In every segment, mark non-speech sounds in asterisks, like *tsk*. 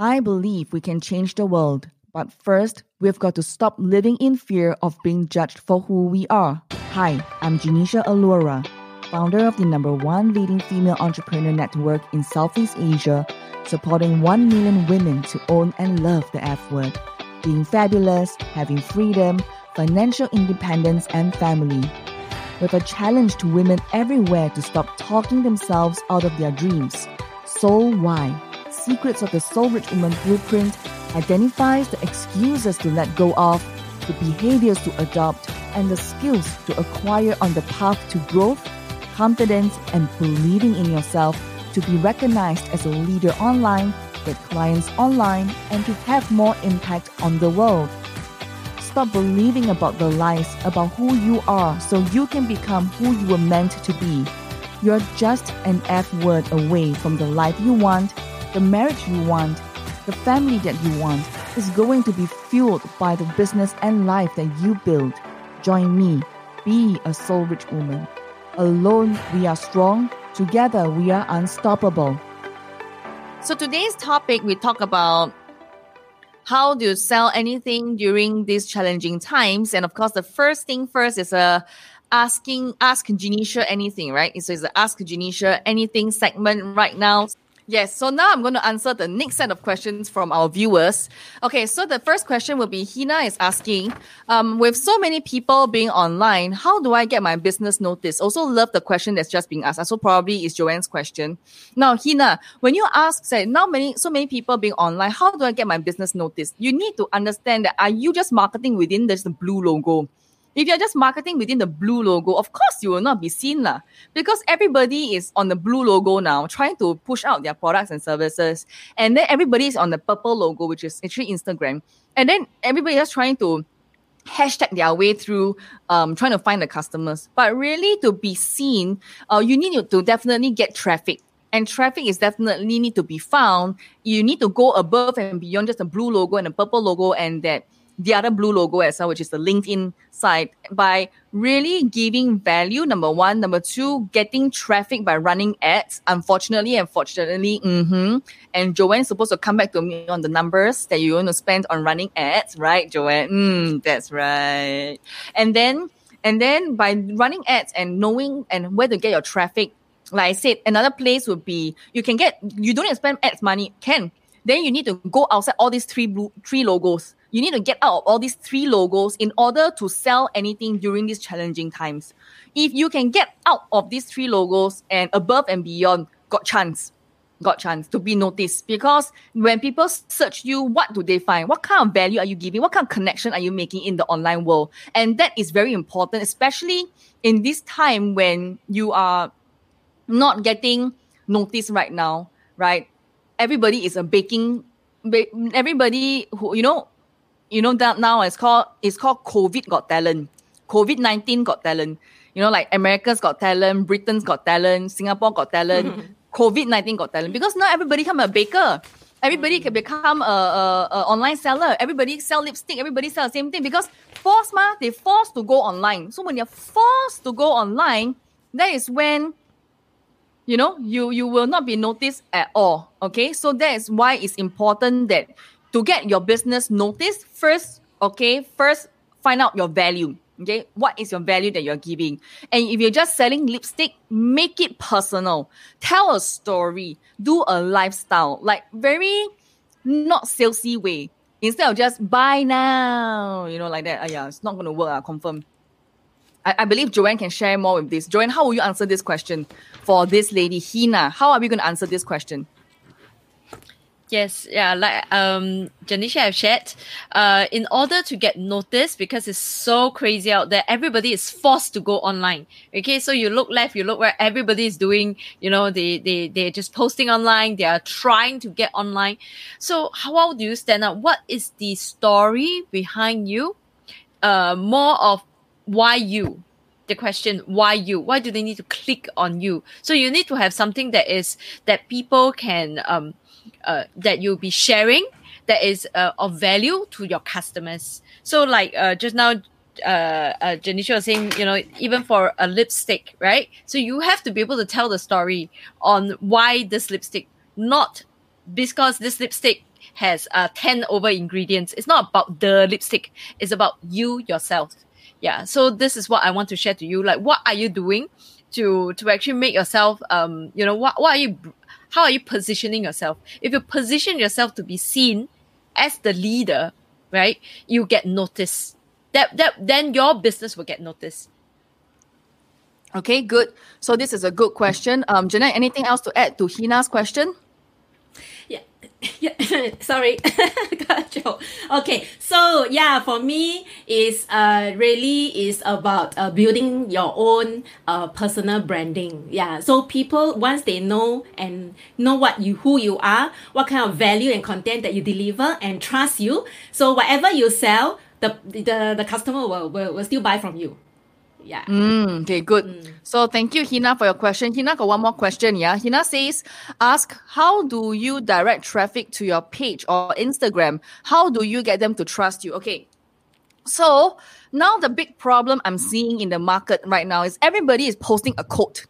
I believe we can change the world, but first, we've got to stop living in fear of being judged for who we are. Hi, I'm Janisha Alura, founder of the number one leading female entrepreneur network in Southeast Asia, supporting 1 million women to own and love the F word, being fabulous, having freedom, financial independence, and family. With a challenge to women everywhere to stop talking themselves out of their dreams. So Why Secrets of the Soul Rich Woman Blueprint identifies the excuses to let go of, the behaviors to adopt, and the skills to acquire on the path to growth, confidence, and believing in yourself to be recognized as a leader online, get clients online, and to have more impact on the world. Stop believing about the lies about who you are so you can become who you were meant to be. You're just an F word away from the life you want the marriage you want, the family that you want, is going to be fueled by the business and life that you build. Join me. Be a soul rich woman. Alone, we are strong. Together, we are unstoppable. So, today's topic, we talk about how do you sell anything during these challenging times. And of course, the first thing first is a uh, asking ask Janisha anything, right? So it's the ask Janisha anything segment right now. Yes. So now I'm going to answer the next set of questions from our viewers. Okay. So the first question will be Hina is asking, um, with so many people being online, how do I get my business notice? Also love the question that's just being asked. So probably is Joanne's question. Now, Hina, when you ask, say, now many, so many people being online, how do I get my business notice? You need to understand that are you just marketing within this blue logo? If you're just marketing within the blue logo, of course you will not be seen lah. Because everybody is on the blue logo now, trying to push out their products and services. And then everybody is on the purple logo, which is actually Instagram. And then everybody is trying to hashtag their way through um, trying to find the customers. But really to be seen, uh, you need to definitely get traffic and traffic is definitely need to be found. You need to go above and beyond just a blue logo and a purple logo and that the other blue logo as well, which is the LinkedIn site, by really giving value. Number one, number two, getting traffic by running ads. Unfortunately, unfortunately, mm-hmm. And Joanne's supposed to come back to me on the numbers that you want to spend on running ads, right, Joanne? Mm, that's right. And then, and then by running ads and knowing and where to get your traffic, like I said, another place would be you can get you don't spend ads money, can. Then you need to go outside all these three blue three logos you need to get out of all these three logos in order to sell anything during these challenging times. If you can get out of these three logos and above and beyond, got chance. Got chance to be noticed because when people search you, what do they find? What kind of value are you giving? What kind of connection are you making in the online world? And that is very important, especially in this time when you are not getting noticed right now, right? Everybody is a baking everybody who you know you know that now it's called it's called COVID Got Talent, COVID nineteen Got Talent. You know, like America's Got Talent, Britain's Got Talent, Singapore Got Talent, *laughs* COVID nineteen Got Talent. Because now everybody become a baker. Everybody mm. can become a, a, a, online seller. Everybody sell lipstick. Everybody sell the same thing because forced ma, they forced to go online. So when you're forced to go online, that is when you know you you will not be noticed at all. Okay, so that is why it's important that to get your business noticed, first, okay, first find out your value. Okay, what is your value that you're giving? And if you're just selling lipstick, make it personal. Tell a story. Do a lifestyle, like very not salesy way. Instead of just buy now, you know, like that. Uh, yeah, it's not to work. Uh, confirm. I, I believe Joanne can share more with this. Joanne, how will you answer this question for this lady, Hina? How are we to answer this question? Yes, yeah, like um Janisha have shared, uh, in order to get noticed because it's so crazy out there, everybody is forced to go online. Okay, so you look left, you look where everybody is doing, you know, they they they're just posting online, they are trying to get online. So how do you stand out? What is the story behind you? Uh more of why you the question why you why do they need to click on you so you need to have something that is that people can um uh, that you'll be sharing that is uh, of value to your customers. So like uh, just now, uh, uh, Janisha was saying, you know, even for a lipstick, right? So you have to be able to tell the story on why this lipstick, not because this lipstick has uh, 10 over ingredients. It's not about the lipstick, it's about you yourself. Yeah. So this is what I want to share to you. Like, what are you doing to to actually make yourself um, you know, what what are you how are you positioning yourself? If you position yourself to be seen as the leader, right, you get noticed. That that then your business will get noticed. Okay, good. So this is a good question. Um, Jeanette, anything else to add to Hina's question? Yeah, *laughs* sorry, *laughs* got you. Okay, so yeah, for me is uh really is about uh, building your own uh personal branding. Yeah, so people once they know and know what you who you are, what kind of value and content that you deliver, and trust you. So whatever you sell, the the the customer will will, will still buy from you yeah. Mm, okay, good. Mm. So thank you, Hina, for your question. Hina got one more question. Yeah. Hina says, ask how do you direct traffic to your page or Instagram? How do you get them to trust you? Okay. So now the big problem I'm seeing in the market right now is everybody is posting a quote.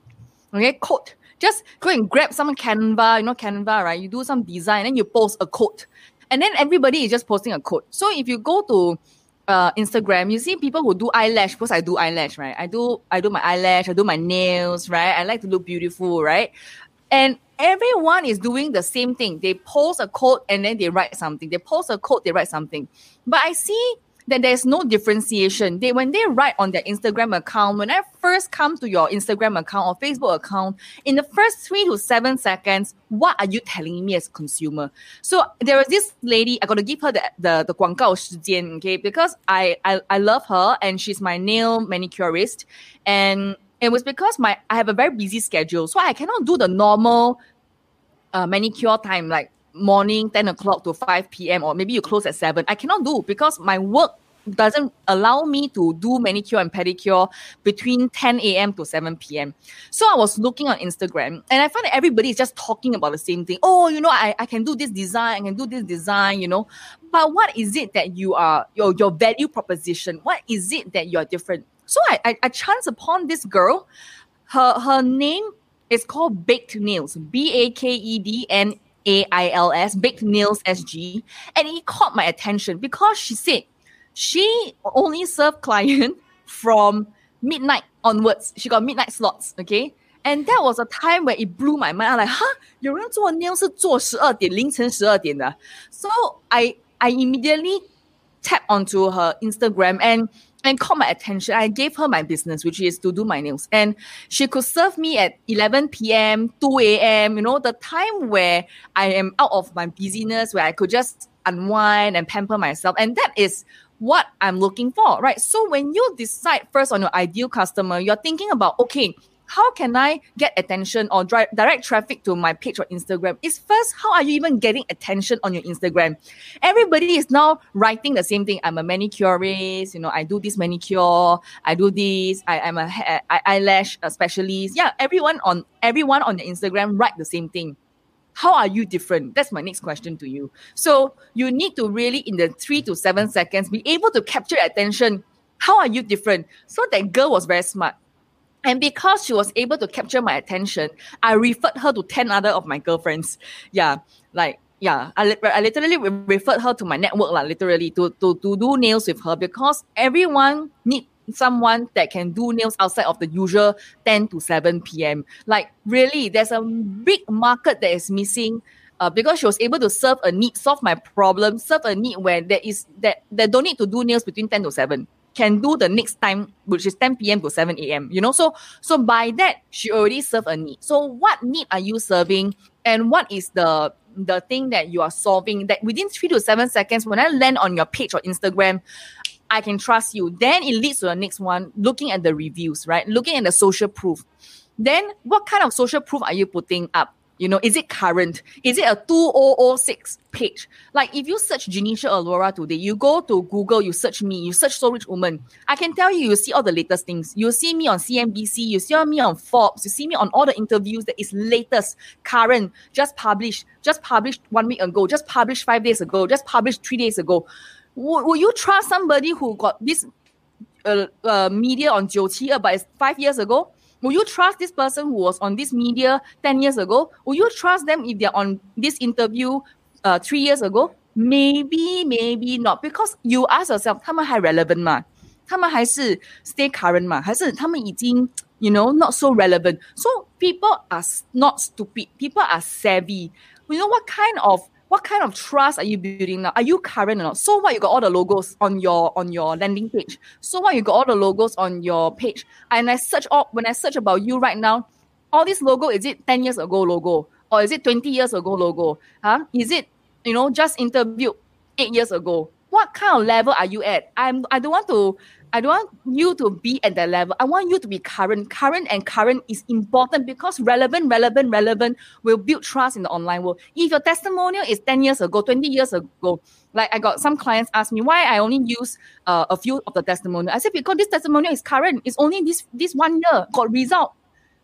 Okay, quote. Just go and grab some Canva, you know, Canva, right? You do some design and you post a quote. And then everybody is just posting a quote. So if you go to uh, Instagram, you see people who do eyelash because I do eyelash, right? I do I do my eyelash, I do my nails, right? I like to look beautiful, right? And everyone is doing the same thing. They post a quote and then they write something. They post a quote, they write something. But I see that there's no differentiation. They when they write on their Instagram account, when I first come to your Instagram account or Facebook account, in the first three to seven seconds, what are you telling me as a consumer? So there was this lady, I gotta give her the the, the 广告时间, okay, because I, I I love her and she's my nail manicurist. And it was because my I have a very busy schedule. So I cannot do the normal uh, manicure time like morning 10 o'clock to 5 p.m. or maybe you close at 7. I cannot do because my work doesn't allow me to do manicure and pedicure between 10 a.m. to 7 p.m. So I was looking on Instagram and I found that everybody is just talking about the same thing. Oh, you know, I, I can do this design, I can do this design, you know. But what is it that you are, your, your value proposition? What is it that you're different? So I, I, I chance upon this girl. Her, her name is called Baked Nails, B A K E D N a I L S, Baked Nails S G, and it caught my attention because she said she only served client *laughs* from midnight onwards. She got midnight slots, okay? And that was a time where it blew my mind. I'm like, huh? 有人做 nail 是做十二点，凌晨十二点的。So I I immediately tapped onto her Instagram and and caught my attention. I gave her my business, which is to do my nails. And she could serve me at 11 p.m., 2 a.m., you know, the time where I am out of my busyness, where I could just unwind and pamper myself. And that is what I'm looking for, right? So when you decide first on your ideal customer, you're thinking about, okay, how can I get attention or drive direct traffic to my page or Instagram? Is first, how are you even getting attention on your Instagram? Everybody is now writing the same thing. I'm a manicurist, you know, I do this manicure, I do this, I, am a eyelash specialist. Yeah, everyone on everyone on the Instagram write the same thing. How are you different? That's my next question to you. So you need to really, in the three to seven seconds, be able to capture attention. How are you different? So that girl was very smart and because she was able to capture my attention, I referred her to 10 other of my girlfriends. Yeah, like, yeah, I, I literally referred her to my network, like, literally, to, to, to do nails with her because everyone need someone that can do nails outside of the usual 10 to 7 p.m. Like, really, there's a big market that is missing. Uh, because she was able to serve a need, solve my problem, serve a need where there is that they don't need to do nails between 10 to 7 can do the next time, which is 10 p.m. to 7 a.m. You know, so so by that she already served a need. So what need are you serving, and what is the the thing that you are solving? That within three to seven seconds, when I land on your page or Instagram, I can trust you. Then it leads to the next one, looking at the reviews, right? Looking at the social proof. Then what kind of social proof are you putting up? You know, is it current? Is it a 2006 page? Like if you search Janisha Alora today, you go to Google, you search me, you search Soul Rich Woman. I can tell you, you see all the latest things. You see me on CNBC, you see me on Forbes, you see me on all the interviews that is latest, current, just published, just published one week ago, just published five days ago, just published three days ago. W- will you trust somebody who got this uh, uh, media on 97 but it's five years ago? Will you trust this person who was on this media 10 years ago? Will you trust them if they're on this interview uh, three years ago? Maybe, maybe not. Because you ask yourself, 他们还 relevant 吗？他们还是 stay current 吗？还是他们已经 *tsk* you know not so relevant? So people are not stupid. People are savvy. You know what kind of what kind of trust are you building now? Are you current or not? So what you got all the logos on your on your landing page. So what you got all the logos on your page. And I search all when I search about you right now, all this logo is it 10 years ago logo? Or is it 20 years ago logo? Huh? Is it you know, just interviewed eight years ago. What kind of level are you at? I'm I don't want to I don't want you to be at that level. I want you to be current. Current and current is important because relevant, relevant, relevant will build trust in the online world. If your testimonial is 10 years ago, 20 years ago, like I got some clients ask me why I only use uh, a few of the testimonial. I said, because this testimonial is current. It's only this, this one year got result.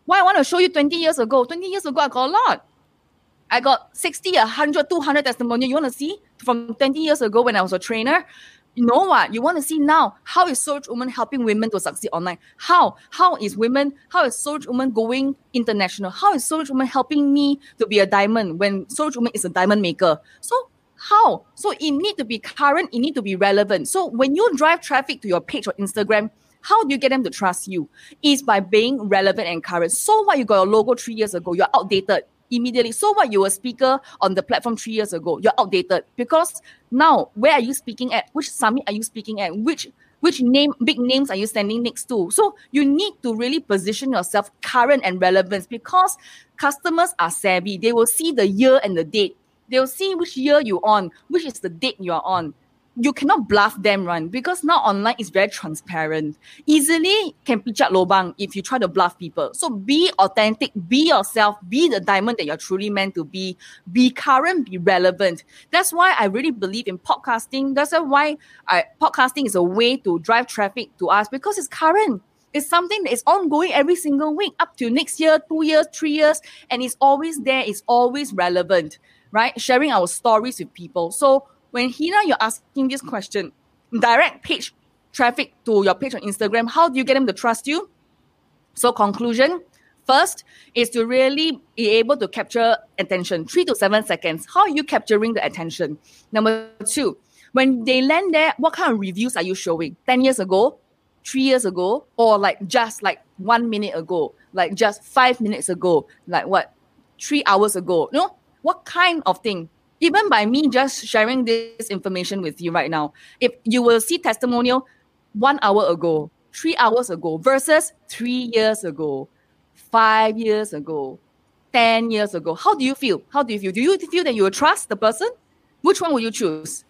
Why I want to show you 20 years ago? 20 years ago, I got a lot. I got 60, 100, 200 testimonial. You want to see from 20 years ago when I was a trainer? You know what? You want to see now how is Soul Woman helping women to succeed online? How? How is women, how is Soul Woman going international? How is Soul Woman helping me to be a diamond when Soul Woman is a diamond maker? So how? So it need to be current, it need to be relevant. So when you drive traffic to your page or Instagram, how do you get them to trust you? Is by being relevant and current. So what you got a logo three years ago, you're outdated immediately. So what you were speaker on the platform three years ago, you're outdated because now where are you speaking at? Which summit are you speaking at? Which which name big names are you standing next to? So you need to really position yourself current and relevant because customers are savvy. They will see the year and the date. They'll see which year you're on, which is the date you're on you cannot bluff them, run because now online is very transparent. Easily can pitch up lobang if you try to bluff people. So be authentic, be yourself, be the diamond that you're truly meant to be. Be current, be relevant. That's why I really believe in podcasting. That's why I, podcasting is a way to drive traffic to us because it's current. It's something that is ongoing every single week up to next year, two years, three years, and it's always there. It's always relevant, right? Sharing our stories with people. So when Hina, you're asking this question, direct page traffic to your page on Instagram, how do you get them to trust you? So, conclusion first is to really be able to capture attention, three to seven seconds. How are you capturing the attention? Number two, when they land there, what kind of reviews are you showing? 10 years ago, three years ago, or like just like one minute ago, like just five minutes ago, like what, three hours ago? You know, what kind of thing? Even by me just sharing this information with you right now, if you will see testimonial one hour ago, three hours ago versus three years ago, five years ago, 10 years ago, how do you feel? How do you feel? Do you feel that you will trust the person? Which one will you choose?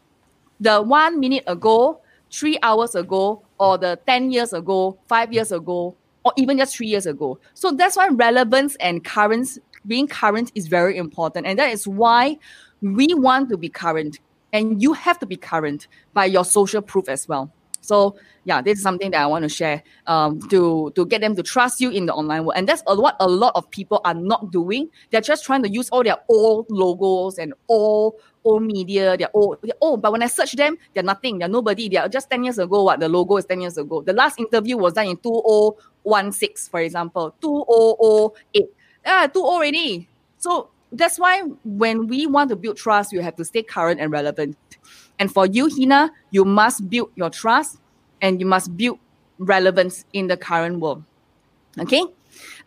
The one minute ago, three hours ago, or the 10 years ago, five years ago, or even just three years ago? So that's why relevance and current, being current is very important. And that is why we want to be current and you have to be current by your social proof as well so yeah this is something that i want to share um, to to get them to trust you in the online world and that's a, what a lot of people are not doing they're just trying to use all their old logos and all old media they're old they're old but when i search them they're nothing. They're nobody. They're just 10 years ago what? The logo is 10 years ago. The last interview was done in 2016 for example. 2008 yeah 20 already. So that's why when we want to build trust, you have to stay current and relevant. And for you, Hina, you must build your trust and you must build relevance in the current world. Okay?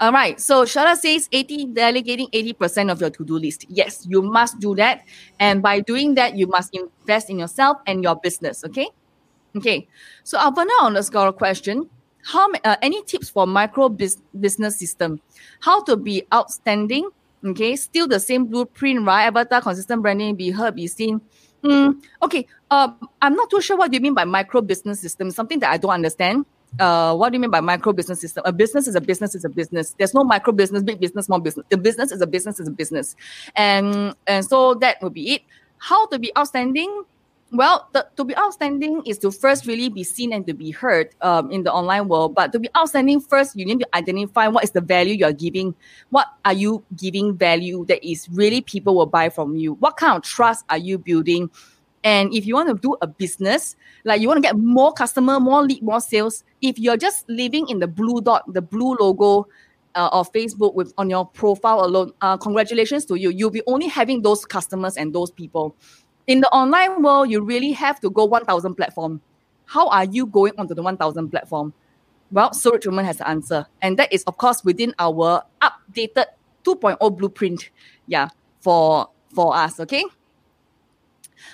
All right. So Shara says 80 delegating 80% of your to-do list. Yes, you must do that. And by doing that, you must invest in yourself and your business. Okay. Okay. So Alvana on the scholar question. How uh, any tips for micro business system? How to be outstanding Okay, still the same blueprint, right? Avatar, consistent branding, be heard, be seen. Mm, okay, uh, I'm not too sure what you mean by micro business system. Something that I don't understand. Uh, what do you mean by micro business system? A business is a business is a business. There's no micro business, big business, small business. The business is a business is a business, and and so that would be it. How to be outstanding? Well, the, to be outstanding is to first really be seen and to be heard um, in the online world. But to be outstanding, first you need to identify what is the value you're giving. What are you giving value that is really people will buy from you? What kind of trust are you building? And if you want to do a business, like you want to get more customer, more lead, more sales, if you're just living in the blue dot, the blue logo, uh, or Facebook with on your profile alone, uh, congratulations to you. You'll be only having those customers and those people. In the online world, you really have to go 1,000 platform. How are you going onto the 1,000 platform? Well, Soul Recruitment has the answer. And that is, of course, within our updated 2.0 blueprint. Yeah, for for us, okay?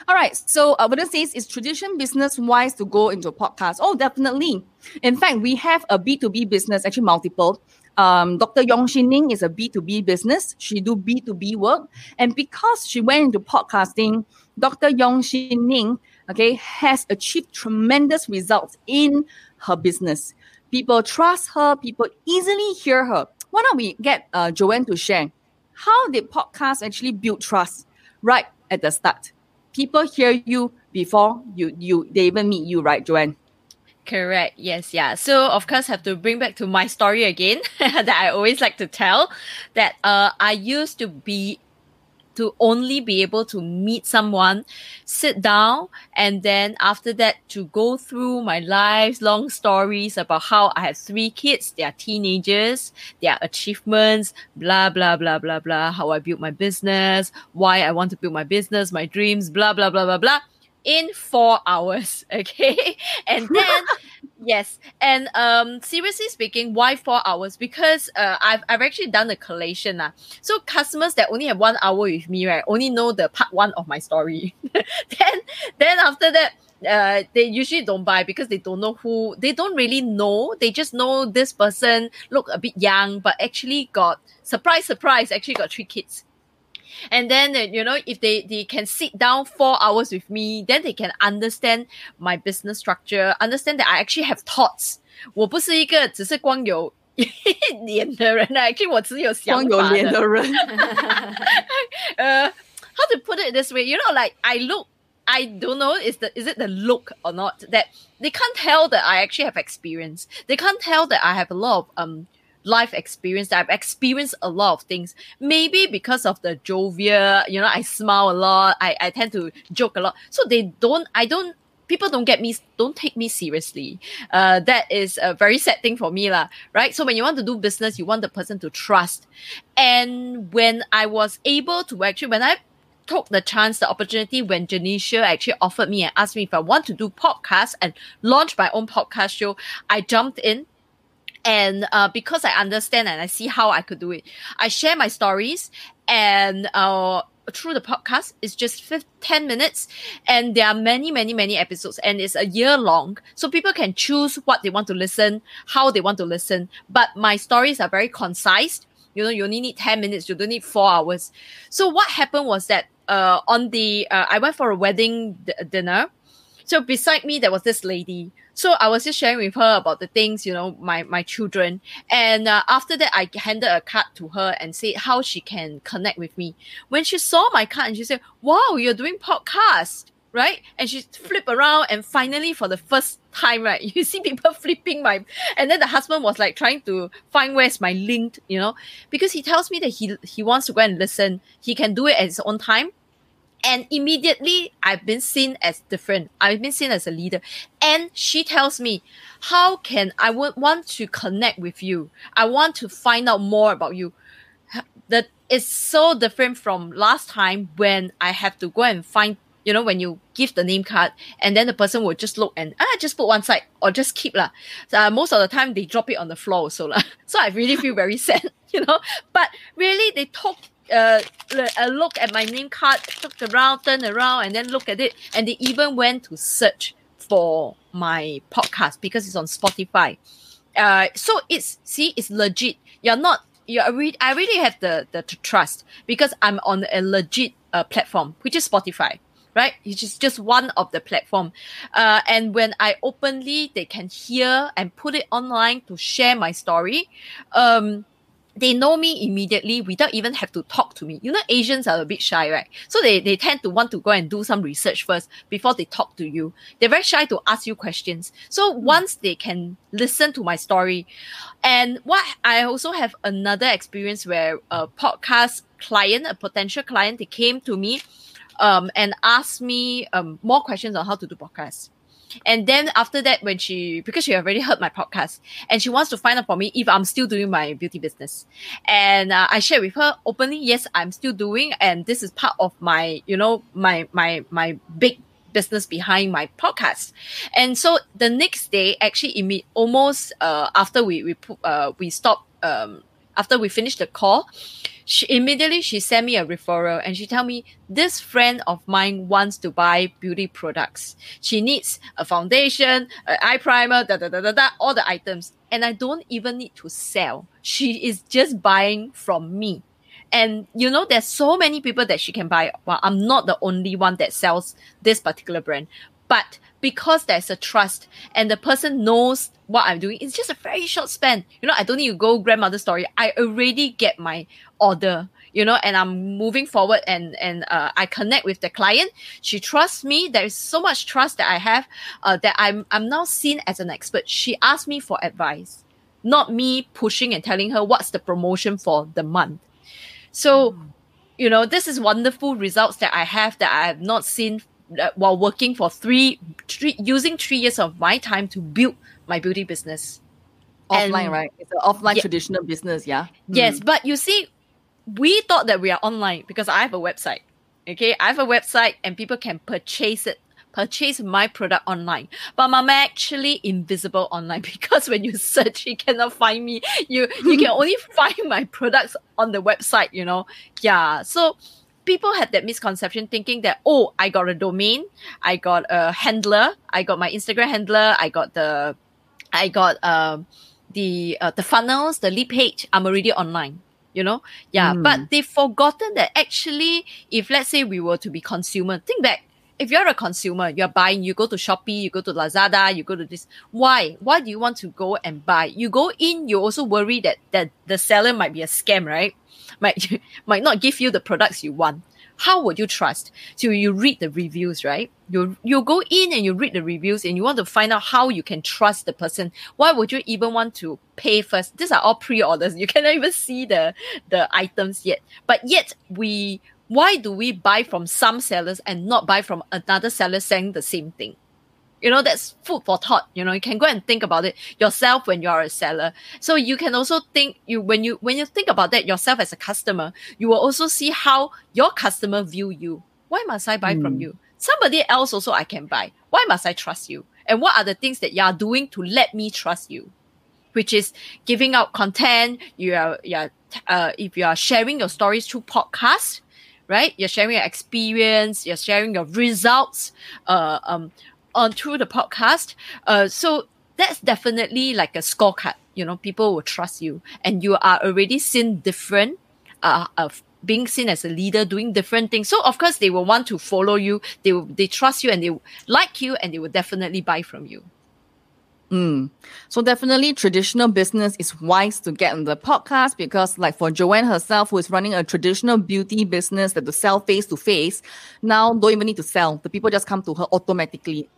All right, so uh, Vernon says, is tradition business wise to go into podcast? Oh, definitely. In fact, we have a B2B business, actually multiple. Um, Dr. Yong Shin Ning is a B2B business. She do B2B work. And because she went into podcasting, Dr. Yong Shin Ning, okay, has achieved tremendous results in her business. People trust her. People easily hear her. Why don't we get uh, Joanne to share? How did podcast actually build trust right at the start? People hear you before you you they even meet you, right, Joanne? Correct. Yes. Yeah. So of course, have to bring back to my story again *laughs* that I always like to tell. That uh, I used to be to only be able to meet someone, sit down, and then after that to go through my life's long stories about how I have three kids, they are teenagers, their achievements, blah, blah, blah, blah, blah, how I built my business, why I want to build my business, my dreams, blah, blah, blah, blah, blah in four hours. *laughs* Okay. And then *laughs* yes. And um seriously speaking, why four hours? Because uh I've I've actually done a collation. Uh. So customers that only have one hour with me, right, only know the part one of my story. *laughs* then then after that uh, they usually don't buy because they don't know who they don't really know they just know this person look a bit young but actually got surprise surprise actually got three kids and then, uh, you know, if they, they can sit down four hours with me, then they can understand my business structure, understand that I actually have thoughts. 我不是一个只是光有*laughs* 脸的人啊，actually 我只有想法的。光有脸的人。*laughs* uh, how to put it this way? You know, like I look I don't know is the is it the look or not that they can't tell that I actually have experience. They can't tell that I have a lot of um life experience I've experienced a lot of things. Maybe because of the jovial, you know, I smile a lot. I, I tend to joke a lot. So they don't, I don't, people don't get me, don't take me seriously. Uh, that is a very sad thing for me, lah, right? So when you want to do business, you want the person to trust. And when I was able to actually, when I took the chance, the opportunity when Janisha actually offered me and asked me if I want to do podcast and launch my own podcast show, I jumped in and uh, because I understand and I see how I could do it, I share my stories and uh, through the podcast. It's just 15, 10 minutes and there are many, many, many episodes and it's a year long. So people can choose what they want to listen, how they want to listen. But my stories are very concise. You know, you only need 10 minutes. You don't need four hours. So what happened was that, uh, on the, uh, I went for a wedding d- dinner. So beside me, there was this lady so I was just sharing with her about the things, you know, my my children. And uh, after that, I handed a card to her and said how she can connect with me. When she saw my card and she said, "Wow, you're doing podcast." Right? And she flipped around and finally for the first time, right, *laughs* you see people *laughs* flipping my and then the husband was like trying to find where's my link, you know, because he tells me that he he wants to go and listen. He can do it at his own time and immediately I've been seen as different. I've been seen as a leader. And she tells me, how can I want to connect with you? I want to find out more about you. That is so different from last time when I have to go and find, you know, when you give the name card and then the person will just look and ah, just put one side or just keep lah. So, uh, most of the time they drop it on the floor so lah. *laughs* So I really feel very *laughs* sad, you know. But really they talk uh, uh, look at my name card, looked around, turned around, and then look at it. And they even went to search for my podcast because it's on Spotify. Uh, so it's see, it's legit. You're not. You're really. I really have the the trust because I'm on a legit uh, platform, which is Spotify right? Which is just one of the platform. Uh, and when I openly, they can hear and put it online to share my story. Um, they know me immediately without even have to talk to me. You know, Asians are a bit shy, right? So they, they tend to want to go and do some research first before they talk to you. They're very shy to ask you questions. So mm. once they can listen to my story, and what I also have another experience where a podcast client, a potential client, they came to me um, and asked me um, more questions on how to do podcasts. And then after that, when she, because she already heard my podcast and she wants to find out for me if I'm still doing my beauty business. And uh, I shared with her openly, yes, I'm still doing. And this is part of my, you know, my, my, my big business behind my podcast. And so the next day, actually, almost, uh, after we, we, uh, we stopped, um, after we finished the call, she immediately she sent me a referral and she tell me this friend of mine wants to buy beauty products. She needs a foundation, an eye primer, da da da da da, all the items. And I don't even need to sell. She is just buying from me. And you know, there's so many people that she can buy. Well, I'm not the only one that sells this particular brand. But because there's a trust and the person knows what I'm doing, it's just a very short span. You know, I don't need to go grandmother story. I already get my order, you know, and I'm moving forward and, and, uh, I connect with the client. She trusts me. There is so much trust that I have, uh, that I'm, I'm now seen as an expert. She asked me for advice, not me pushing and telling her what's the promotion for the month. So, mm. you know, this is wonderful results that I have that I have not seen uh, while working for three, three, using three years of my time to build my beauty business. Offline, and, right? It's an offline yeah. traditional business, yeah. Yes, mm. but you see, we thought that we are online because I have a website. Okay, I have a website and people can purchase it, purchase my product online. But I'm actually invisible online *laughs* because when you search, you cannot find me. You you can *laughs* only find my products on the website. You know, yeah. So people had that misconception thinking that oh i got a domain i got a handler i got my instagram handler i got the i got um the uh, the funnels the lead page. I'm already online you know? Yeah mm. but they've forgotten that actually if let's say we were to be consumer think back if you're a consumer you're buying you go to shopee you go to lazada you go to this why? Why do you want to go and buy? You go in you also worry that that the seller might be a scam right? *laughs* Might *laughs* might not give you the products you want. How would you trust? So you read the reviews right? You you go in and you read the reviews and you want to find out how you can trust the person. Why would you even want to pay first? These are all pre-orders. *laughs* You cannot even see the the items yet. But yet we why do we buy from some sellers and not buy from another seller saying the same thing? You know that's food for thought you know. You can go and think about it yourself when you're a seller. So you can also think you when you when you think about that yourself as a customer you will also see how your customer view you. Why must i buy mm. from hmm. you? Somebody else also i can buy. Why must i trust you? And what are the things that you are doing to let me trust you? Which is giving out content you are, you are uh, if you are sharing your stories through podcasts right you're sharing your experience you're sharing your results uh, um, on through the podcast. Uh, so that's definitely like a scorecard. You know, people will trust you, and you are already seen different. Uh, of being seen as a leader, doing different things. So of course they will want to follow you. They will, they trust you and they like you, and they will definitely buy from you. Mm. So definitely traditional business is wise to get on the podcast because like for Joanne herself, who is running a traditional beauty business that to sell face to face, now don't even need to sell. The people just come to her automatically.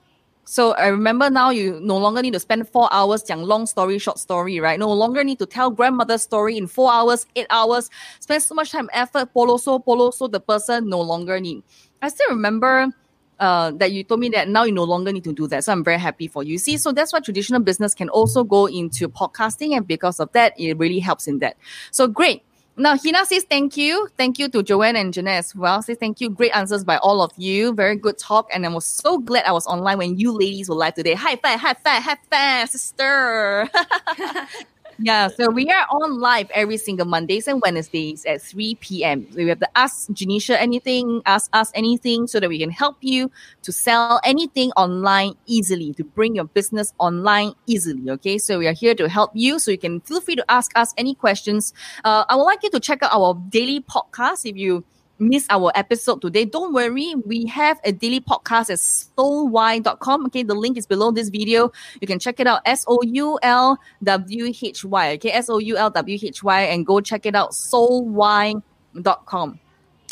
So I remember now you no longer need to spend four hours 讲 long story, short story, right? No longer need to tell grandmother's story in four hours, eight hours, spend so much time, effort, polo so, polo so the person no longer need. I still remember uh, that you told me that now you no longer need to do that. So I'm very happy for you. See, so that's why traditional business can also go into podcasting. And because of that, it really helps in that. So great. Now, Hina says thank you. Thank you to Joanne and Jeanette as well. Say thank you. Great answers by all of you. Very good talk. And I was so glad I was online when you ladies were live today. High five, high five, high five, sister. *laughs* Yeah, so we are on live every single Mondays and Wednesdays at 3 p.m. You have to ask Janisha anything, ask us anything so that we can help you to sell anything online easily, to bring your business online easily. Okay, so we are here to help you. So you can feel free to ask us any questions. Uh, I would like you to check out our daily podcast if you miss our episode today, don't worry. We have a daily podcast at soulwhy.com. Okay, the link is below this video. You can check it out. S O U L W H Y. Okay, S O U L W H Y, and go check it out. Soulwhy.com.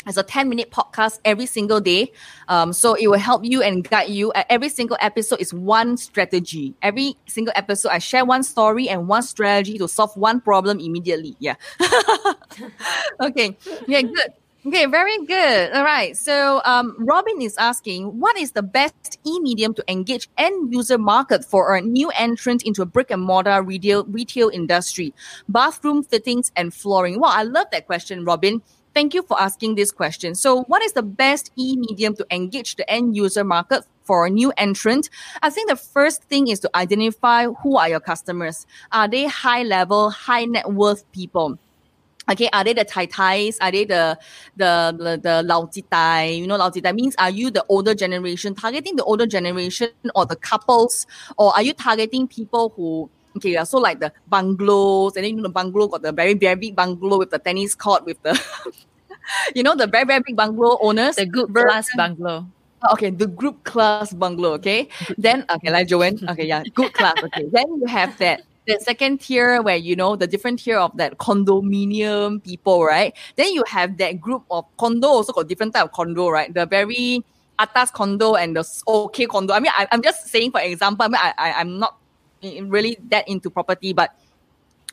It's a 10 minute podcast every single day. Um, so it will help you and guide you. Every single episode is one strategy. Every single episode, I share one story and one strategy to solve one problem immediately. Yeah. *laughs* okay. Yeah, good. Okay, very good. All right. So um, Robin is asking, what is the best e-medium to engage end user market for a new entrant into a brick and mortar retail retail industry, bathroom fittings and flooring? Well, I love that question, Robin. Thank you for asking this question. So, what is the best e-medium to engage the end user market for a new entrant? I think the first thing is to identify who are your customers. Are they high level, high net worth people? Okay, are they the Tai Tais? Are they the the the, the Lao Tai? You know, Lao Tai means are you the older generation targeting the older generation or the couples, or are you targeting people who okay, yeah, so like the bungalows, and then you know the bungalow got the very very big bungalow with the tennis court with the, *laughs* you know, the very very big bungalow owners, the good class bungalow. Oh, okay, the group class bungalow. Okay, then okay, like Joanne. *laughs* Okay, yeah, good class. Okay, then you have that the second tier where you know the different tier of that condominium people, right? Then you have that group of condo also got different type of condo, right? The very atas condo and the okay condo. I mean, I, am just saying for example. I mean, I, I I'm not really that into property, but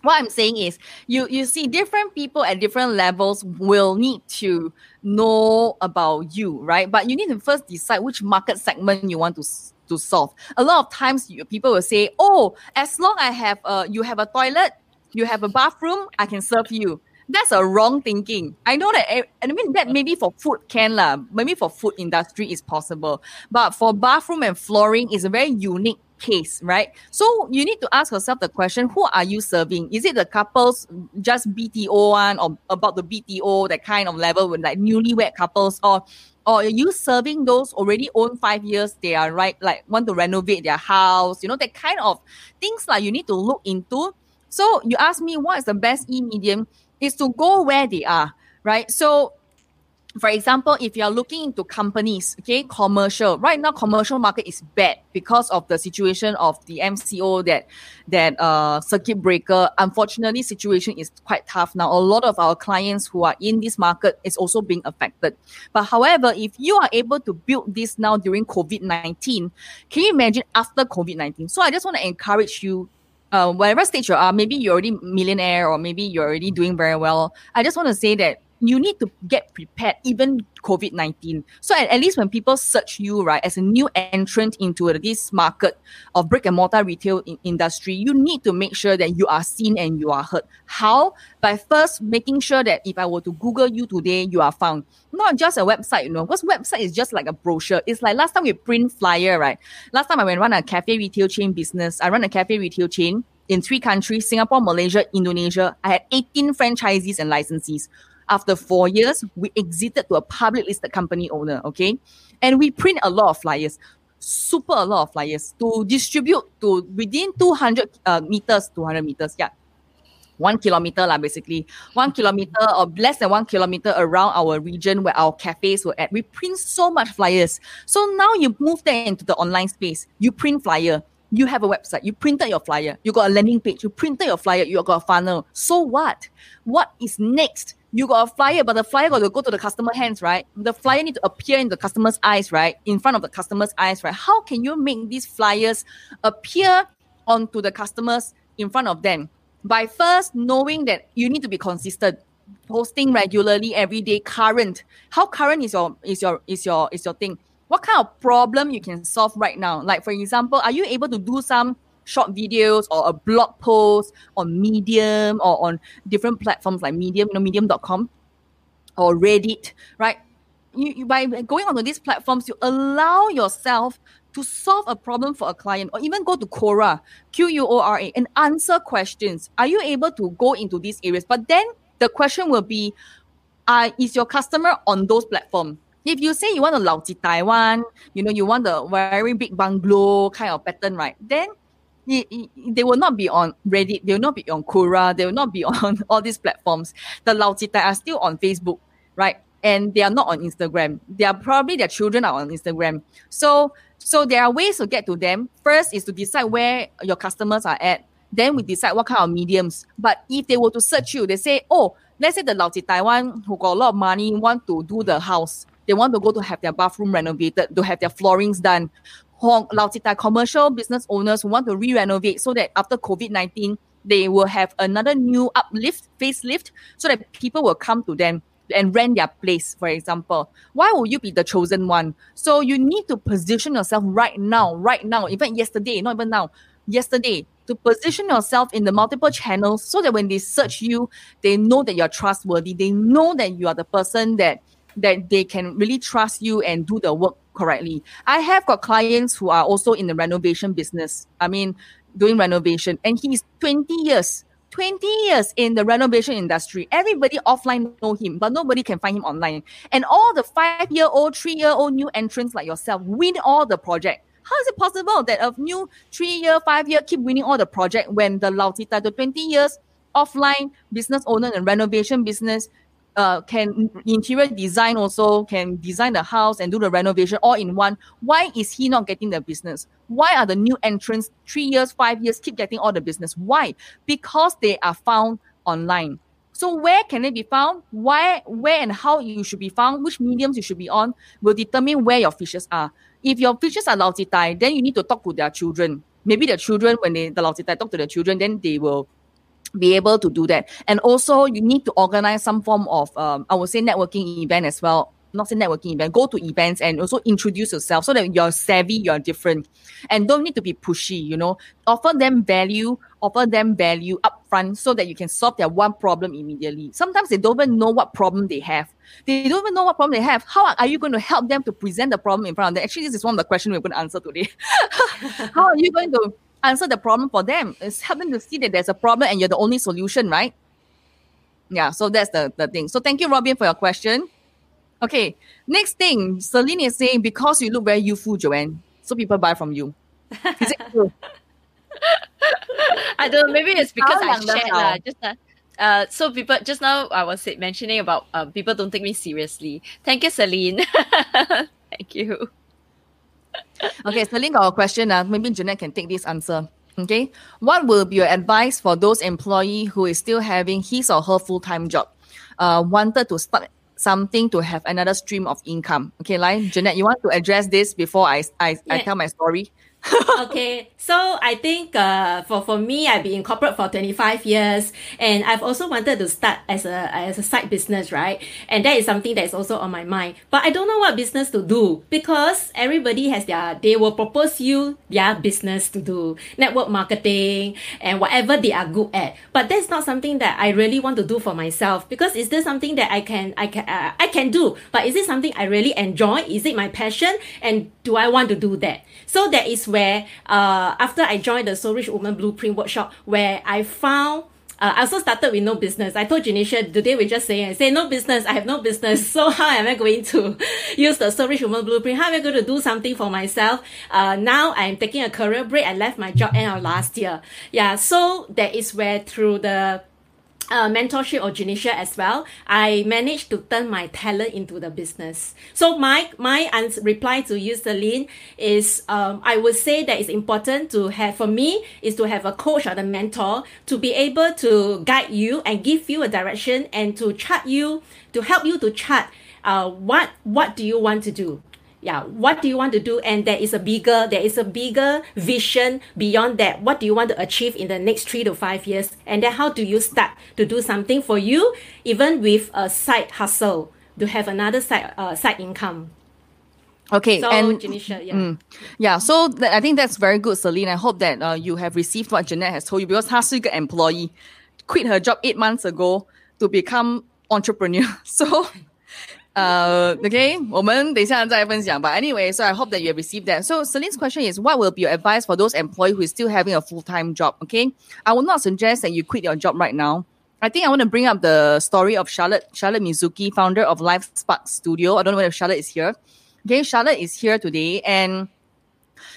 what I'm saying is you you see different people at different levels will need to know about you, right? But you need to first decide which market segment you want to to solve. A lot of times you, people will say, "Oh, as long I have uh you have a toilet, you have a bathroom, I can serve you." That's a wrong thinking. I know that, eh, I mean, that maybe for food can lah. Maybe for food industry is possible, but for bathroom and flooring is a very unique case, right? So you need to ask yourself the question: Who are you serving? Is it the couples just BTO one or about the BTO that kind of level with like newlywed couples, or or are you serving those already own five years? They are right, like want to renovate their house, you know, that kind of things like you need to look into. So you ask me what is the best e medium is to go where they are, right? So for example, if you are looking into companies, okay, commercial right now, commercial market is bad because of the situation of the MCO that that uh circuit breaker. Unfortunately, situation is quite tough now. A lot of our clients who are in this market is also being affected. But however, if you are able to build this now during COVID nineteen, can you imagine after COVID nineteen? So I just want to encourage you uh, whatever stage you are, maybe you're already millionaire or maybe you're already doing very well. I just want to say that you need to get prepared, even COVID 19. So at, at, least when people search you, right, as a new entrant into this market of brick and mortar retail in- industry, you need to make sure that you are seen and you are heard. How? By first making sure that if I were to Google you today, you are found. Not just a website, you know, because website is just like a brochure. It's like last time we print flyer, right? Last time I went run a cafe retail chain business. I run a cafe retail chain in three countries Singapore, Malaysia, Indonesia. I had 18 franchisees and licensees. After four years, we exited to a public listed company owner, okay? And we print a lot of flyers, super a lot of flyers to distribute to within 200 uh, meters, 200 meters, yeah. One kilometer, lah, basically. One kilometer or less than one kilometer around our region where our cafes were at. We print so much flyers. So now you move that into the online space. You print flyer you have a website, you printed your flyer, you got a landing page, you printed your flyer, you got a funnel. So what? What is next? You got a flyer, but the flyer got to go to the customer hands, right? The flyer need to appear in the customer's eyes, right? In front of the customer's eyes, right? How can you make these flyers appear onto the customers in front of them? By first knowing that you need to be consistent posting regularly every day current how current is your is your is your is your thing what kind of problem you can solve right now. Like, for example, are you able to do some short videos or a blog post on Medium or on different platforms like Medium, you know, medium.com or Reddit, right? You, you, by going onto these platforms, you allow yourself to solve a problem for a client or even go to Quora, Q U O R A, and answer questions. Are you able to go into these areas? But then the question will be, uh, is your customer on those platforms? If you say you want a Lao Taiwan, you know, you want the very big bungalow kind of pattern, right? Then they will not be on Reddit, they will not be on Quora, they will not be *laughs* on all these platforms. The Lao Tai are still on Facebook, right? And they are not on Instagram. They are probably their children are on Instagram. So so there are ways to get to them. First is to decide where your customers are at. Then we decide what kind of mediums. But if they were to search you, they say, oh, let's say the Lao Taiwan who got a lot of money want to do the house they want to go to have their bathroom renovated, to have their floorings done. Hong Lao commercial business owners who want to re-renovate so that after COVID-19, they will have another new uplift, facelift, so that people will come to them. and rent their place, for example. Why will you be the chosen one? So you need to position yourself right now, right now. even yesterday, not even now, yesterday, to position yourself in the multiple channels so that when they search you, they know that you're trustworthy. They know that you are the person that that they can really trust you and do the work correctly. I have got clients who are also in the renovation business. I mean, doing renovation, and he's 20 years. 20 years in the renovation industry. Everybody offline know him, but nobody can find him online. And all the five-year-old, three-year-old new entrants like yourself win all the project. How is it possible that a new three-year, five-year keep winning all the project when the Lao Tita, the 20 years offline business owner and renovation business uh, can interior design also can design the house and do the renovation all in one. Why is he not getting the business? Why are the new entrants three years, five years keep getting all the business? Why? Because they are found online. So where can it be found? Why, where and how you should be found? Which mediums you should be on will determine where your fishes are. If your fishes are Lao Tai, then you need to talk to their children. Maybe their children, when they the Lao talk to the children, then they will be able to do that. And also, you need to organize some form of, um, I would say, networking event as well. Not say networking event, go to events and also introduce yourself so that you're savvy, you're different. And don't need to be pushy, you know. Offer them value, offer them value upfront so that you can solve their one problem immediately. Sometimes they don't even know what problem they have. They don't even know what problem they have. How are you going to help them to present the problem in front of them? Actually, this is one of the questions we're going to answer today. *laughs* How are you going to answer the problem for them. It's help them to see that there's a problem and you're the only solution, right? Yeah, so that's the, the thing. So thank you, Robin, for your question. Okay, next thing, Celine is saying because you look very youthful, Joanne, so people buy from you. Is it true? *laughs* I don't know. Maybe it's because I shared lah. Just uh, uh, so people just now I was mentioning about uh, people don't take me seriously. Thank you, Celine. *laughs* Thank you okay, Celine got a question. Uh, maybe Jeanette can take this answer. Okay. What will be your advice for those employee who is still having his or her full-time job, uh, wanted to start something to have another stream of income? Okay, like Jeanette, you want to address this before I, I, yeah. I tell my story? *laughs* okay, so I think uh, for for me, I've been in corporate for twenty five years, and I've also wanted to start as a as a side business, right? And that is something that is also on my mind. But I don't know what business to do because everybody has their they will propose you their business to do network marketing and whatever they are good at. But that's not something that I really want to do for myself because is this something that I can I can uh, I can do? But is it something I really enjoy? Is it my passion? And do I want to do that? So that is where uh, after I joined the Soul Rich Woman Blueprint workshop, where I found uh, I also started with no business. I told Janisha today we just say say no business. I have no business. *laughs* So how am I going to *laughs* use the Soul Rich Woman Blueprint? How am I going to do something for myself? Uh, now I'm taking a career break. I left my job end of last year. Yeah. So that is where through the uh, mentorship or Janisha as well, I managed to turn my talent into the business. So my my ans- reply to you, Celine, is um, I would say that it's important to have for me is to have a coach or the mentor to be able to guide you and give you a direction and to chart you to help you to chart uh, what what do you want to do yeah what do you want to do and there is a bigger there is a bigger vision beyond that what do you want to achieve in the next three to five years and then how do you start to do something for you even with a side hustle to have another side uh, side income Okay, so, and Janisha, yeah. Mm, yeah, so th- I think that's very good, Celine. I hope that uh, you have received what Jeanette has told you because she's an employee, quit her job eight months ago to become entrepreneur. *laughs* So uh, okay, 我们等一下再分享 But anyway, so I hope that you have received that. So Celine's question is, what will be your advice for those employee who is still having a full-time job? Okay, I would not suggest that you quit your job right now. I think I want to bring up the story of Charlotte, Charlotte Mizuki, founder of Life Spark Studio. I don't know whether Charlotte is here. Okay, Charlotte is here today and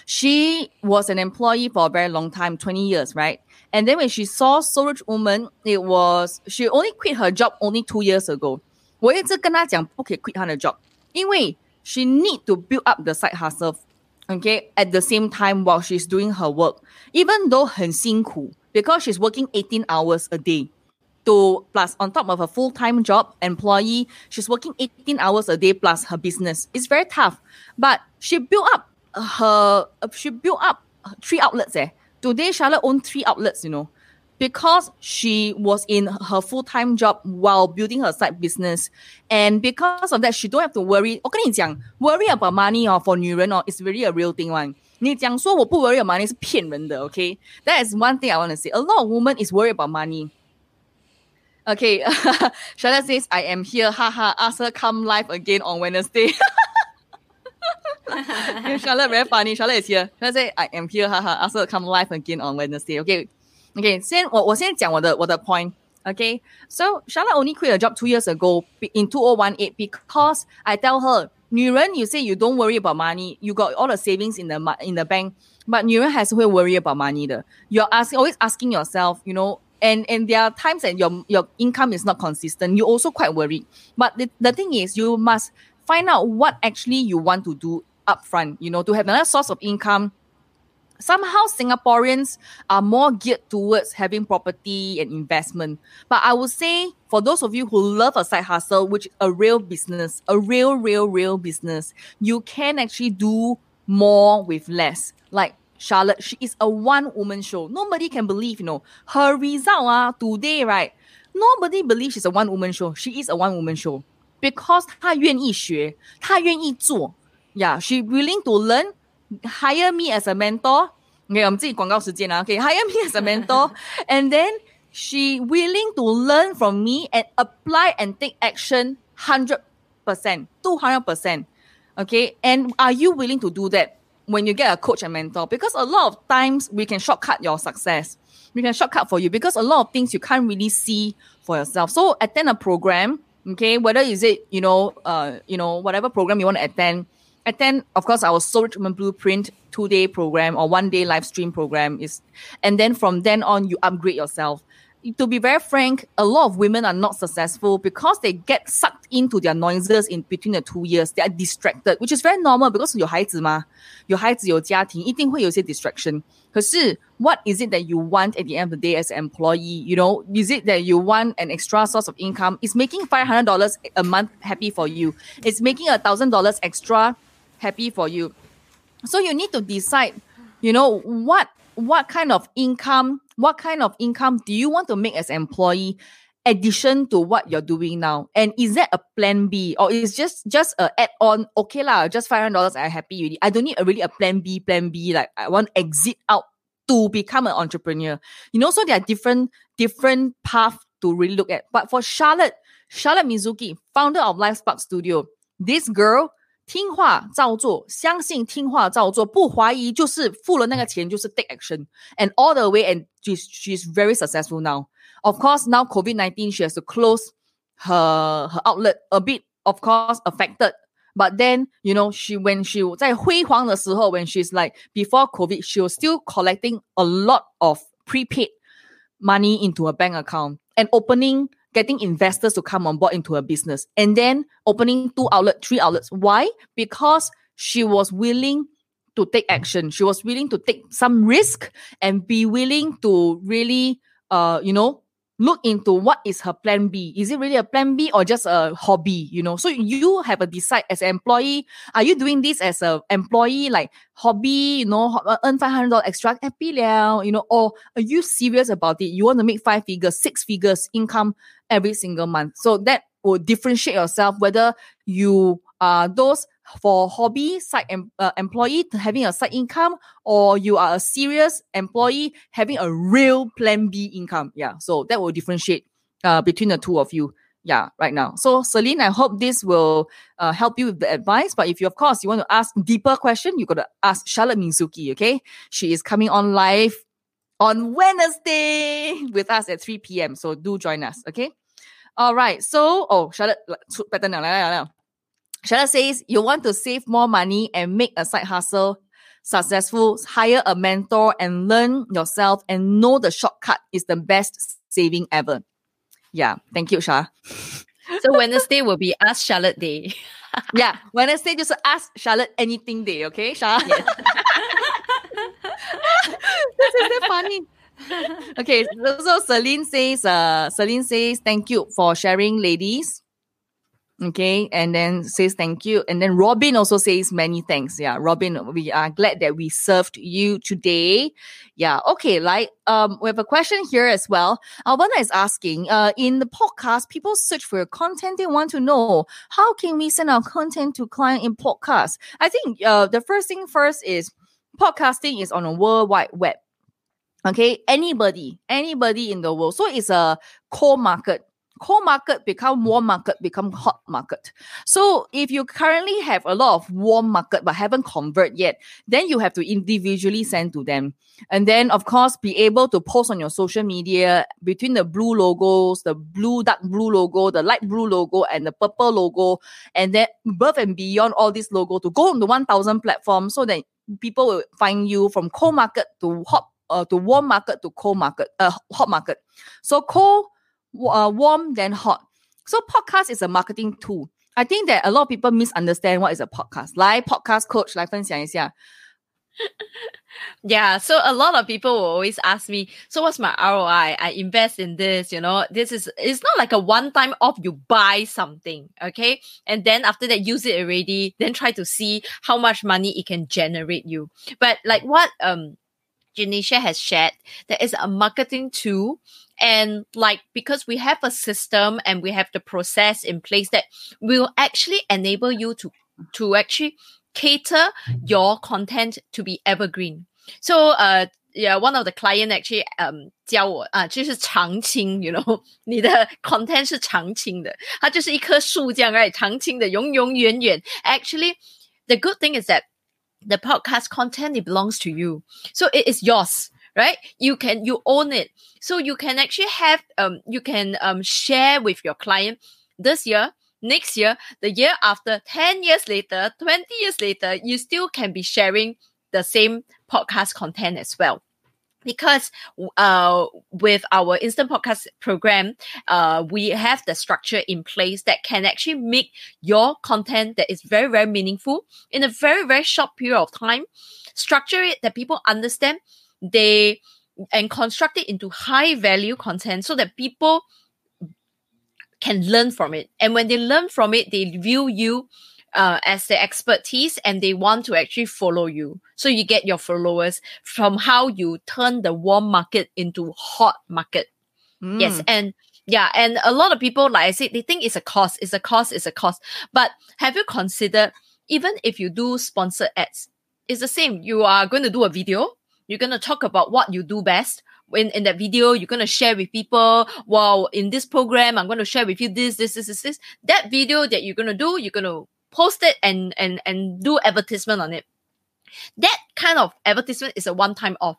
she was an employee for a very long time, 20 years, right? And then when she saw Soul Rich Woman, it was, she only quit her job only two years ago. 我一直跟他讲不可以 quit 他的 job，因为 she need to build up the side hustle。Okay, at the same time while she's doing her work, even though 很辛苦 because she's working 18 hours a day. To plus on top of a full-time job employee, she's working 18 hours a day plus her business. It's very tough. But she built up her she built up three outlets. Eh. Today Charlotte owns three outlets, you know. because she was in her full-time job while building her side business. And because of that, she don't have to worry. 我跟你讲, worry about money or for 女人 or is really a real thing one. 你讲说我不 worry about money 是骗人的, okay? That is one thing I want to say. A lot of women is worried about money. Okay, *laughs* Charlotte says, I am here. Haha, ask her come live again on Wednesday. *laughs* Charlotte very funny. Charlotte is here. Charlotte say, I am here. Haha, ask her come live again on Wednesday. Okay, okay. 先我我先讲我的我的 point. Okay, so Charlotte only quit a job two years ago in 2018 because I tell her, 女人, you say you don't worry about money, you got all the savings in the in the bank, but 女人还是会 worry about money 的. You're asking always asking yourself, you know, and and there are times that your your income is not consistent. You also quite worried. But the, the thing is, you must find out what actually you want to do upfront. You know, to have another source of income. Somehow Singaporeans are more geared towards having property and investment. But I would say for those of you who love a side hustle, which is a real business, a real, real, real business, you can actually do more with less. Like Charlotte, she is a one woman show. Nobody can believe, you know, her result uh, today, right? Nobody believes she's a one woman show. She is a one woman show because 她愿意学，她愿意做。Yeah, she willing to learn. hire me as a mentor. Okay, I'm doing Okay, hire me as a mentor, *laughs* and then she willing to learn from me and apply and take action hundred percent, two hundred percent. Okay, and are you willing to do that when you get a coach and mentor? Because a lot of times we can shortcut your success. We can shortcut for you because a lot of things you can't really see for yourself. So attend a program, okay? Whether is it you know, uh, you know, whatever program you want to attend, attend of course our Soul Rich Woman blueprint two day program or one day live stream program is and then from then on you upgrade yourself. To be very frank a lot of women are not successful because they get sucked into their noises in between the two years. They are distracted which is very normal because 有孩子嘛有孩子有家庭一定会有些 distraction 可是 what is it that you want at the end of the day as an employee? You know is it that you want an extra source of income? Is making $500 a month happy for you. Is making $1000 extra happy for you? So you need to decide, you know, what what kind of income what kind of income do you want to make as employee addition to what you're doing now? And is that a plan b? Or is just just a add-on okay lah just $500 i'm happy with it i don't need a, really a plan b plan b like i want exit out to become an entrepreneur. You know so there are different different path to really look at. But for charlotte charlotte mizuki founder of life spark studio this girl 听话照做，相信听话照做，不怀疑，就是付了那个钱，就是 take action and all the way and she's she's very successful now. Of course, now COVID nineteen, she has to close her her outlet a bit. Of course, affected. But then, you know, she when she 在辉煌的时候, when she's like before COVID, she was still collecting a lot of prepaid money into her bank account and opening getting investors to come on board into her business and then opening two outlets, three outlets. Why? Because she was willing to take action. She was willing to take some risk and be willing to really, uh, you know, look into what is her plan B. Is it really a plan B or just a hobby? You know, so you have a decide as an employee. Are you doing this as an employee, like hobby? You know, uh, earn five hundred dollars extra, happy now. You know, or are you serious about it? You want to make five figures, six figures income every single month. So that will differentiate yourself whether you are those for hobby side em- uh, employee having a side income or you are a serious employee having a real plan B income. Yeah. So that will differentiate uh, between the two of you. Yeah, right now. So Celine, I hope this will uh, help you with the advice. But if you, of course, you want to ask deeper question, you got to ask Charlotte Mizuki. Okay, she is coming on live on Wednesday with us at 3 p.m. So do join us. Okay. All right. So, oh, Charlotte, better now. Charlotte says you want to save more money and make a side hustle successful, hire a mentor and learn yourself and know the shortcut is the best saving ever. Yeah. Thank you, Shah. *laughs* so Wednesday will be Ask Charlotte Day. *laughs* yeah. Wednesday just ask Charlotte anything day, okay, Shah? *laughs* Yes. this is so funny. okay, so, so Celine says, uh, Celine says, thank you for sharing, ladies. Okay, and then says thank you. And then Robin also says many thanks. Yeah, Robin, we are glad that we served you today. Yeah, okay, like um we have a question here as well. Alvana is asking, uh in the podcast, people search for your content, they want to know how can we send our content to client in podcast? I think uh the first thing first is podcasting is on a world wide web. Okay, anybody, anybody in the world. So it's a core market cold market become warm market become hot market. So if you currently have a lot of warm market but haven't convert yet then you have to individually send to them. And then of course be able to post on your social media between the blue logos the blue dark blue logo the light blue logo and the purple logo and then above and beyond all these logo to go on the 1000 platform so that people will find you from cold market to hot uh, to warm market to cold market uh, hot market. So cold uh, warm then hot. So podcast is a marketing tool. I think that a lot of people misunderstand what is a podcast. Like podcast coach 来分享一下。 *laughs* Yeah, so a lot of people will always ask me, so what's my ROI? I invest in this, you know, this is, it's not like a one time off, you buy something, okay? And then after that, use it already, then try to see how much money it can generate you. But like what, um, Janisha has shared, there is a marketing tool and like because we have a system and we have the process in place that will actually enable you to to actually cater your content to be evergreen. So uh yeah, one of the client actually um 教我啊，就是长青，you know，你的 *laughs* content 是长青的，它就是一棵树这样，right，长青的，永永远远。Actually, the good thing is that the podcast content it belongs to you, so it is yours right? You can you own it. So you can actually have um you can um share with your client this year next year the year after 10 years later 20 years later you still can be sharing the same podcast content as well. Because uh, with our instant podcast program, uh, we have the structure in place that can actually make your content that is very, very meaningful in a very, very short period of time, structure it that people understand, they and construct it into high value content so that people can learn from it. And when they learn from it, they view you uh, as their expertise and they want to actually follow you. So you get your followers from how you turn the warm market into hot market. Yes. And yeah, and a lot of people, like I said, they think it's a cost, it's a cost, it's a cost. But have you considered, even if you do sponsored ads, it's the same. You are going to do a video, you're going to talk about what you do best. In, in that video, you're going to share with people, wow, in this program, I'm going to share with you this, this, this, this, this. That video that you're going to do, you're going to post it and, and, and do advertisement on it. That kind of advertisement is a one-time off.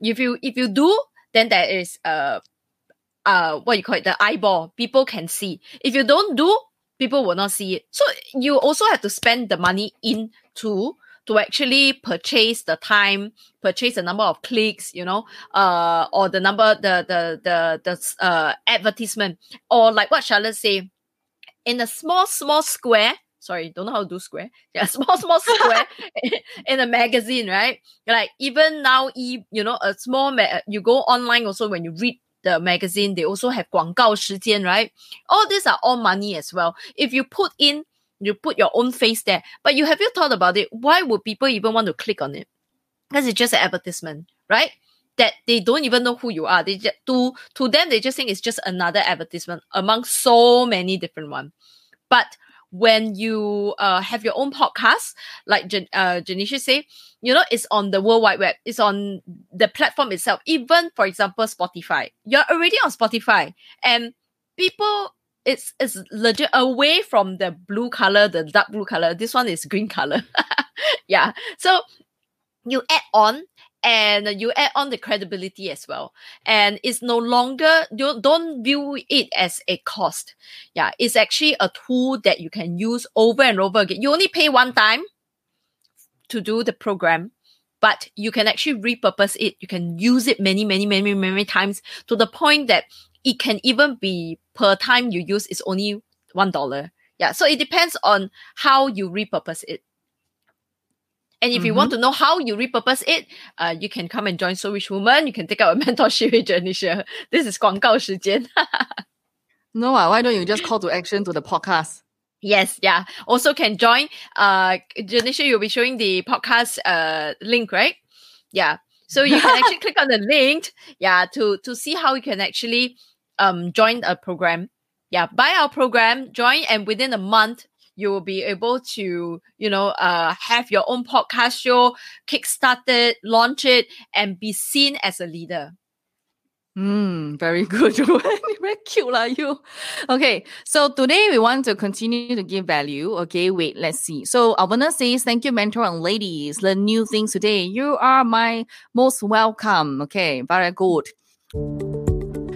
If you, if you do, then there is, uh, uh, what you call it, the eyeball. People can see. If you don't do, people will not see it. So you also have to spend the money in into to actually purchase the time, purchase the number of clicks, you know, uh, or the number, the the the the uh advertisement, or like what Charlotte say, in a small small square. Sorry, don't know how to do square. *laughs* Yeah, small small square *laughs* in a magazine, right? Like even now, e you know, a small ma- you go online also when you read the magazine, they also have 广告时间, right? All these are all money as well. If you put in you put your own face there. But you have you thought about it? Why would people even want to click on it? Because it's just an advertisement, right? That they don't even know who you are. They just, to to them they just think it's just another advertisement among so many different ones. But when you uh, have your own podcast, like Jan- uh, Janisha say, you know, it's on the World Wide Web. It's on the platform itself. Even, for example, Spotify. You're already on Spotify. And people it's it's legit away from the blue color, the dark blue color. This one is green color. *laughs* yeah. So you add on and you add on the credibility as well. And it's no longer you don't view it as a cost. Yeah, it's actually a tool that you can use over and over again. You only pay one time to do the program but you can actually repurpose it. You can use it many, many, many, many times to the point that it can even be per time you use is only one dollar. Yeah, so it depends on how you repurpose it. And if mm-hmm. you want to mm-hmm. know how you repurpose it, uh, you can come and join Soul Rich Woman. You can take out a *laughs* mentorship with Janisha. This is 广告时间. *laughs* no, ah, why don't you just call to action to the podcast? Yes, yeah. Also can join. Uh, Janisha, you'll be showing the podcast uh, link, right? Yeah. So you can *laughs* actually click on the link, yeah, to to see how you can actually um join a program. Yeah, buy our program, join, and within a month you will be able to, you know, uh, have your own podcast show, kickstart it, launch it, and be seen as a leader. Mm, very good. *laughs* very cute lah, you. Okay, so today we want to continue to give value. Okay, wait, let's see. So Alvana says, thank you, mentor and ladies. Learn new things today. You are my most welcome. Okay, very good.